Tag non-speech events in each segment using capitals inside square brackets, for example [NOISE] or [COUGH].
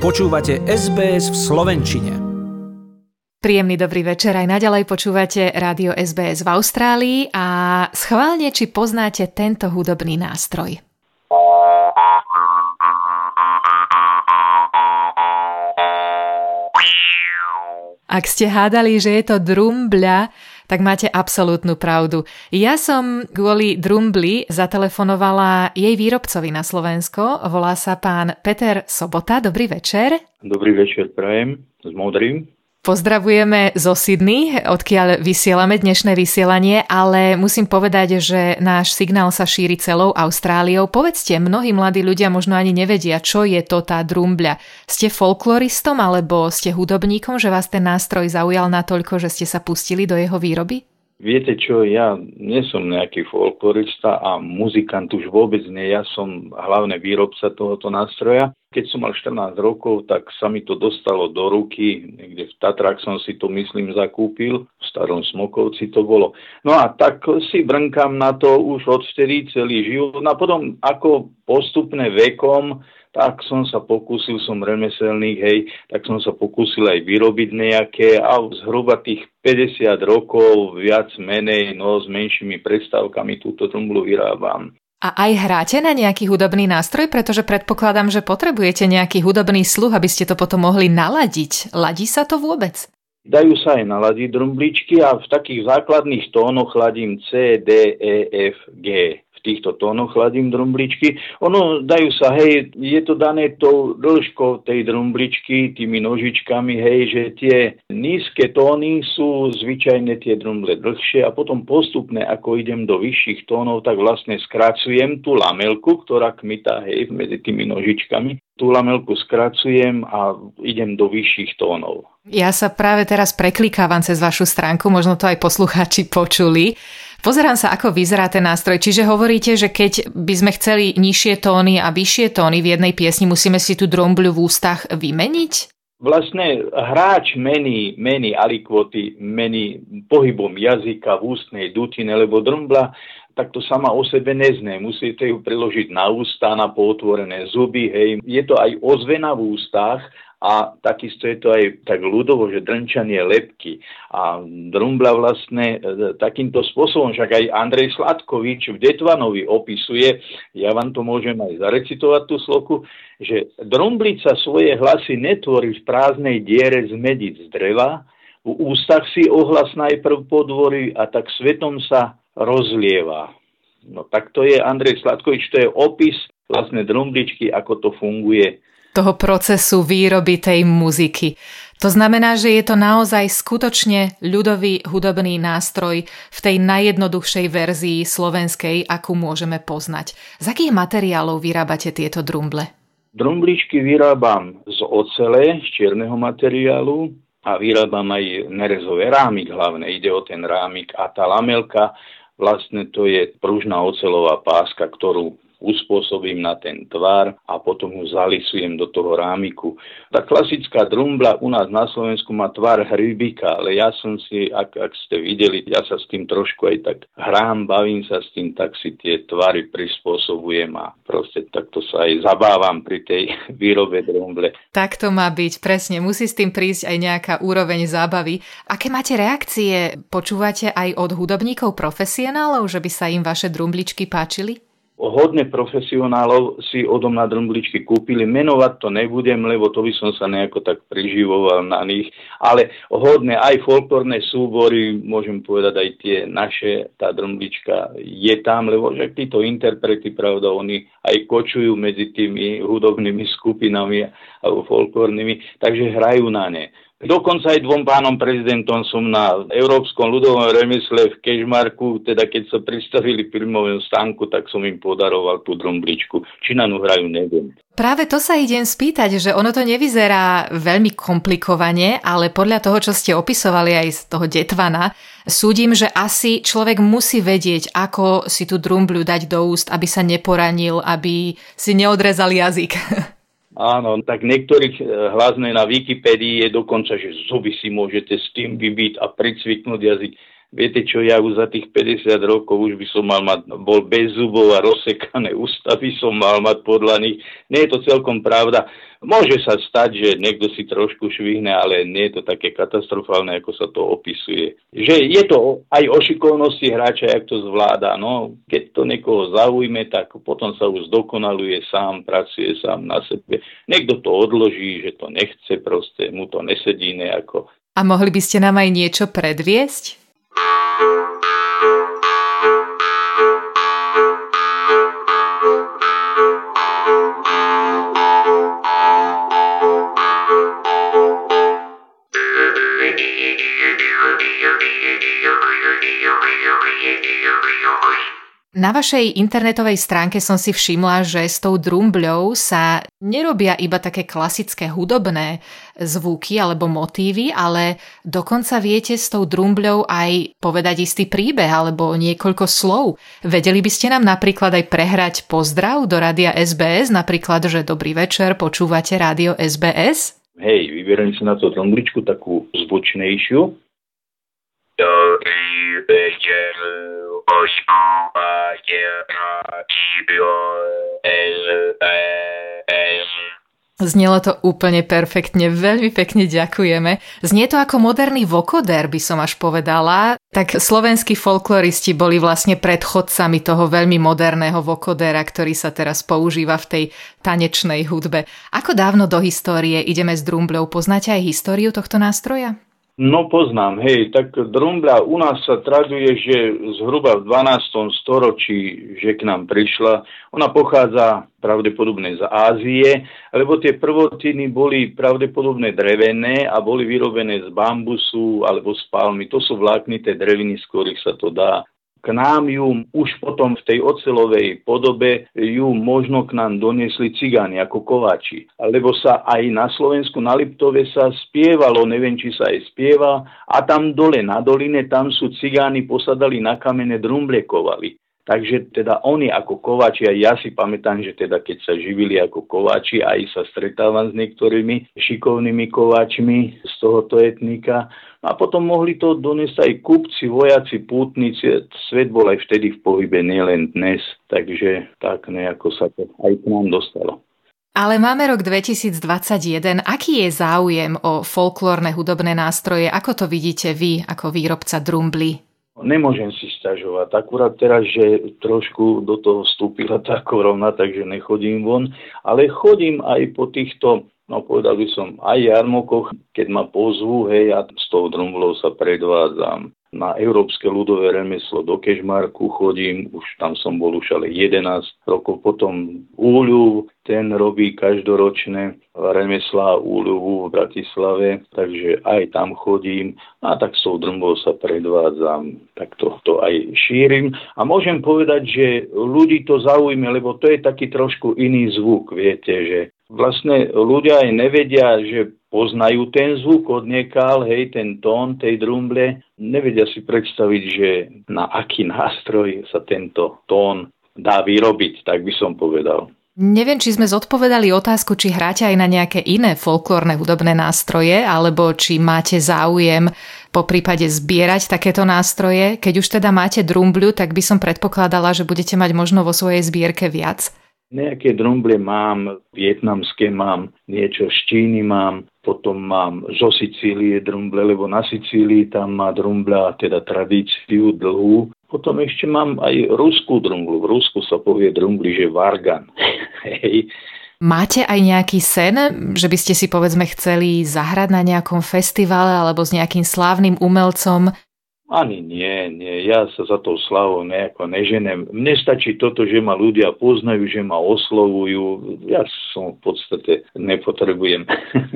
Počúvate SBS v Slovenčine. Príjemný dobrý večer, aj naďalej počúvate rádio SBS v Austrálii a schválne, či poznáte tento hudobný nástroj. Ak ste hádali, že je to drumbľa, tak máte absolútnu pravdu. Ja som kvôli Drumbli zatelefonovala jej výrobcovi na Slovensko. Volá sa pán Peter Sobota. Dobrý večer. Dobrý večer, prajem s modrým. Pozdravujeme zo Sydney, odkiaľ vysielame dnešné vysielanie, ale musím povedať, že náš signál sa šíri celou Austráliou. Povedzte, mnohí mladí ľudia možno ani nevedia, čo je to tá drumbľa. Ste folkloristom alebo ste hudobníkom, že vás ten nástroj zaujal natoľko, že ste sa pustili do jeho výroby? Viete čo, ja nie som nejaký folklorista a muzikant už vôbec nie. Ja som hlavne výrobca tohoto nástroja. Keď som mal 14 rokov, tak sa mi to dostalo do ruky. Niekde v Tatrách som si to, myslím, zakúpil. V starom Smokovci to bolo. No a tak si brnkám na to už odvtedy celý život. A potom ako postupne vekom tak som sa pokúsil, som remeselník, hej, tak som sa pokúsil aj vyrobiť nejaké a zhruba tých 50 rokov viac menej, no s menšími predstavkami túto trumblu vyrábam. A aj hráte na nejaký hudobný nástroj, pretože predpokladám, že potrebujete nejaký hudobný sluch, aby ste to potom mohli naladiť. Ladí sa to vôbec? Dajú sa aj naladiť drumbličky a v takých základných tónoch ladím C, D, E, F, G týchto tónoch hladím drumbličky. Ono, dajú sa, hej, je to dané tou dĺžkou tej drumbličky, tými nožičkami, hej, že tie nízke tóny sú zvyčajne tie drumble dlhšie a potom postupne, ako idem do vyšších tónov, tak vlastne skracujem tú lamelku, ktorá kmitá, hej, medzi tými nožičkami. Tú lamelku skracujem a idem do vyšších tónov. Ja sa práve teraz preklikávam cez vašu stránku, možno to aj poslucháči počuli. Pozerám sa, ako vyzerá ten nástroj. Čiže hovoríte, že keď by sme chceli nižšie tóny a vyššie tóny v jednej piesni, musíme si tú drombľu v ústach vymeniť? Vlastne hráč mení, mení alikvoty, mení pohybom jazyka v ústnej dutine, lebo drumbla tak to sama o sebe nezne. Musíte ju priložiť na ústa, na potvorené zuby, hej. Je to aj ozvena v ústach a takisto je to aj tak ľudovo, že drnčanie lepky. A drumbla vlastne e, takýmto spôsobom, však aj Andrej Sladkovič v Detvanovi opisuje, ja vám to môžem aj zarecitovať tú sloku, že drumblica svoje hlasy netvorí v prázdnej diere z medic dreva, v ústach si ohlas najprv podvorí a tak svetom sa rozlieva. No tak to je Andrej Sladkovič, to je opis vlastne drumbličky, ako to funguje toho procesu výroby tej muziky. To znamená, že je to naozaj skutočne ľudový hudobný nástroj v tej najjednoduchšej verzii slovenskej, akú môžeme poznať. Z akých materiálov vyrábate tieto drumble? Drumbličky vyrábam z ocele, z čierneho materiálu a vyrábam aj nerezové rámik hlavne. Ide o ten rámik a tá lamelka, vlastne to je pružná ocelová páska, ktorú uspôsobím na ten tvar a potom ho zalisujem do toho rámiku. Tá klasická drumbla u nás na Slovensku má tvar hrybika, ale ja som si, ak, ak ste videli, ja sa s tým trošku aj tak hrám, bavím sa s tým, tak si tie tvary prispôsobujem a proste takto sa aj zabávam pri tej [LAUGHS] výrobe drumble. Tak to má byť, presne. Musí s tým prísť aj nejaká úroveň zábavy. Aké máte reakcie? Počúvate aj od hudobníkov profesionálov, že by sa im vaše drumbličky páčili? Hodne profesionálov si odo mňa drumbličky kúpili. Menovať to nebudem, lebo to by som sa nejako tak priživoval na nich. Ale hodne aj folklórne súbory, môžem povedať aj tie naše, tá drumblička je tam, lebo že títo interprety, pravda, oni aj kočujú medzi tými hudobnými skupinami alebo folklórnymi, takže hrajú na ne. Dokonca aj dvom pánom prezidentom som na Európskom ľudovom remysle v Kežmarku, teda keď sa pristavili filmovom stánku, tak som im podaroval tú drombličku. Či na ňu hrajú, neviem. Práve to sa idem spýtať, že ono to nevyzerá veľmi komplikovane, ale podľa toho, čo ste opisovali aj z toho detvana, súdim, že asi človek musí vedieť, ako si tú drumbľu dať do úst, aby sa neporanil, aby si neodrezal jazyk. [LAUGHS] Áno, tak niektorých e, hlasné na Wikipedii je dokonca, že zuby si môžete s tým vybiť a pricviknúť jazyk. Viete čo, ja už za tých 50 rokov už by som mal mať, bol bez zubov a rozsekané ústa by som mal mať podľa nich. Nie je to celkom pravda. Môže sa stať, že niekto si trošku švihne, ale nie je to také katastrofálne, ako sa to opisuje. Že je to aj o šikovnosti hráča, jak to zvláda. No, keď to niekoho zaujme, tak potom sa už zdokonaluje sám, pracuje sám na sebe. Niekto to odloží, že to nechce, proste mu to nesedí nejako. A mohli by ste nám aj niečo predviesť? Música Na vašej internetovej stránke som si všimla, že s tou drumbľou sa nerobia iba také klasické hudobné zvuky alebo motívy, ale dokonca viete s tou drumbľou aj povedať istý príbeh alebo niekoľko slov. Vedeli by ste nám napríklad aj prehrať pozdrav do rádia SBS, napríklad, že dobrý večer, počúvate rádio SBS? Hej, vyberiem si na to drumbličku takú zvučnejšiu. Dobrý večer, Znelo to úplne perfektne, veľmi pekne ďakujeme. Znie to ako moderný vokoder, by som až povedala. Tak slovenskí folkloristi boli vlastne predchodcami toho veľmi moderného vokodera, ktorý sa teraz používa v tej tanečnej hudbe. Ako dávno do histórie ideme s drumbľou? Poznáte aj históriu tohto nástroja? No poznám, hej, tak drumbľa u nás sa traduje, že zhruba v 12. storočí, že k nám prišla. Ona pochádza pravdepodobne z Ázie, lebo tie prvotiny boli pravdepodobne drevené a boli vyrobené z bambusu alebo z palmy. To sú vláknité dreviny, z ktorých sa to dá k nám ju už potom v tej ocelovej podobe ju možno k nám doniesli cigáni ako kováči. Lebo sa aj na Slovensku, na Liptove sa spievalo, neviem, či sa aj spieva, a tam dole na doline, tam sú cigáni posadali na kamene drumblekovali. Takže teda oni ako kováči, a ja si pamätám, že teda keď sa živili ako kováči, aj sa stretávam s niektorými šikovnými kováčmi z tohoto etnika, a potom mohli to doniesť aj kupci, vojaci, pútnici. Svet bol aj vtedy v pohybe, nielen dnes. Takže tak nejako sa to aj k nám dostalo. Ale máme rok 2021. Aký je záujem o folklórne hudobné nástroje? Ako to vidíte vy ako výrobca drumbly? Nemôžem si stiažovať. Akurát teraz, že trošku do toho vstúpila tá korona, takže nechodím von, ale chodím aj po týchto no povedal by som aj jarmokoch, keď ma pozvú, hej, ja s tou drumblou sa predvádzam. Na Európske ľudové remeslo do Kežmarku chodím, už tam som bol už ale 11 rokov. Potom Úľu, ten robí každoročné remesla Úľu v Bratislave, takže aj tam chodím a tak s tou drmbou sa predvádzam, tak to aj šírim. A môžem povedať, že ľudí to zaujme, lebo to je taký trošku iný zvuk, viete, že vlastne ľudia aj nevedia, že poznajú ten zvuk od niekal, hej, ten tón tej drumble, nevedia si predstaviť, že na aký nástroj sa tento tón dá vyrobiť, tak by som povedal. Neviem, či sme zodpovedali otázku, či hráte aj na nejaké iné folklórne hudobné nástroje, alebo či máte záujem po prípade zbierať takéto nástroje. Keď už teda máte drumbľu, tak by som predpokladala, že budete mať možno vo svojej zbierke viac. Nejaké drumble mám, vietnamské mám, niečo z Číny mám, potom mám zo Sicílie drumble, lebo na Sicílii tam má drumbla teda tradíciu dlhú. Potom ešte mám aj ruskú drumblu. V Rusku sa povie drumbli, že vargan. [LAUGHS] Hej. Máte aj nejaký sen, že by ste si povedzme chceli zahrať na nejakom festivale alebo s nejakým slávnym umelcom? Ani nie, nie. Ja sa za tou slavou nejako neženem. Mne stačí toto, že ma ľudia poznajú, že ma oslovujú. Ja som v podstate nepotrebujem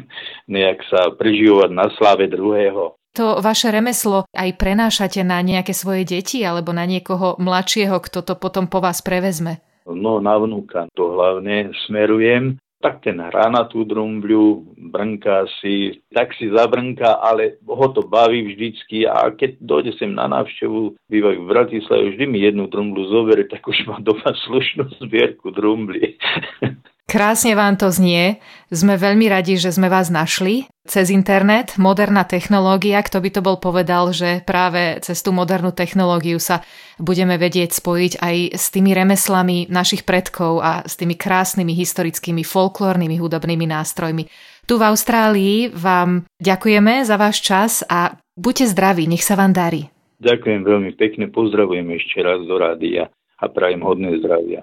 [LAUGHS] nejak sa prežívať na slave druhého. To vaše remeslo aj prenášate na nejaké svoje deti alebo na niekoho mladšieho, kto to potom po vás prevezme? No na vnúka to hlavne smerujem tak ten hrá na tú drumbľu, brnká si, tak si zabrnká, ale ho to baví vždycky a keď dojde sem na návštevu, bývajú v Bratislave, vždy mi jednu drumblu zoberie, tak už má doma slušnú zbierku drumbly. [LAUGHS] Krásne vám to znie. Sme veľmi radi, že sme vás našli. Cez internet, moderná technológia, kto by to bol povedal, že práve cez tú modernú technológiu sa budeme vedieť spojiť aj s tými remeslami našich predkov a s tými krásnymi historickými folklórnymi hudobnými nástrojmi. Tu v Austrálii vám ďakujeme za váš čas a buďte zdraví, nech sa vám darí. Ďakujem veľmi pekne, pozdravujem ešte raz do rádia a prajem hodné zdravia.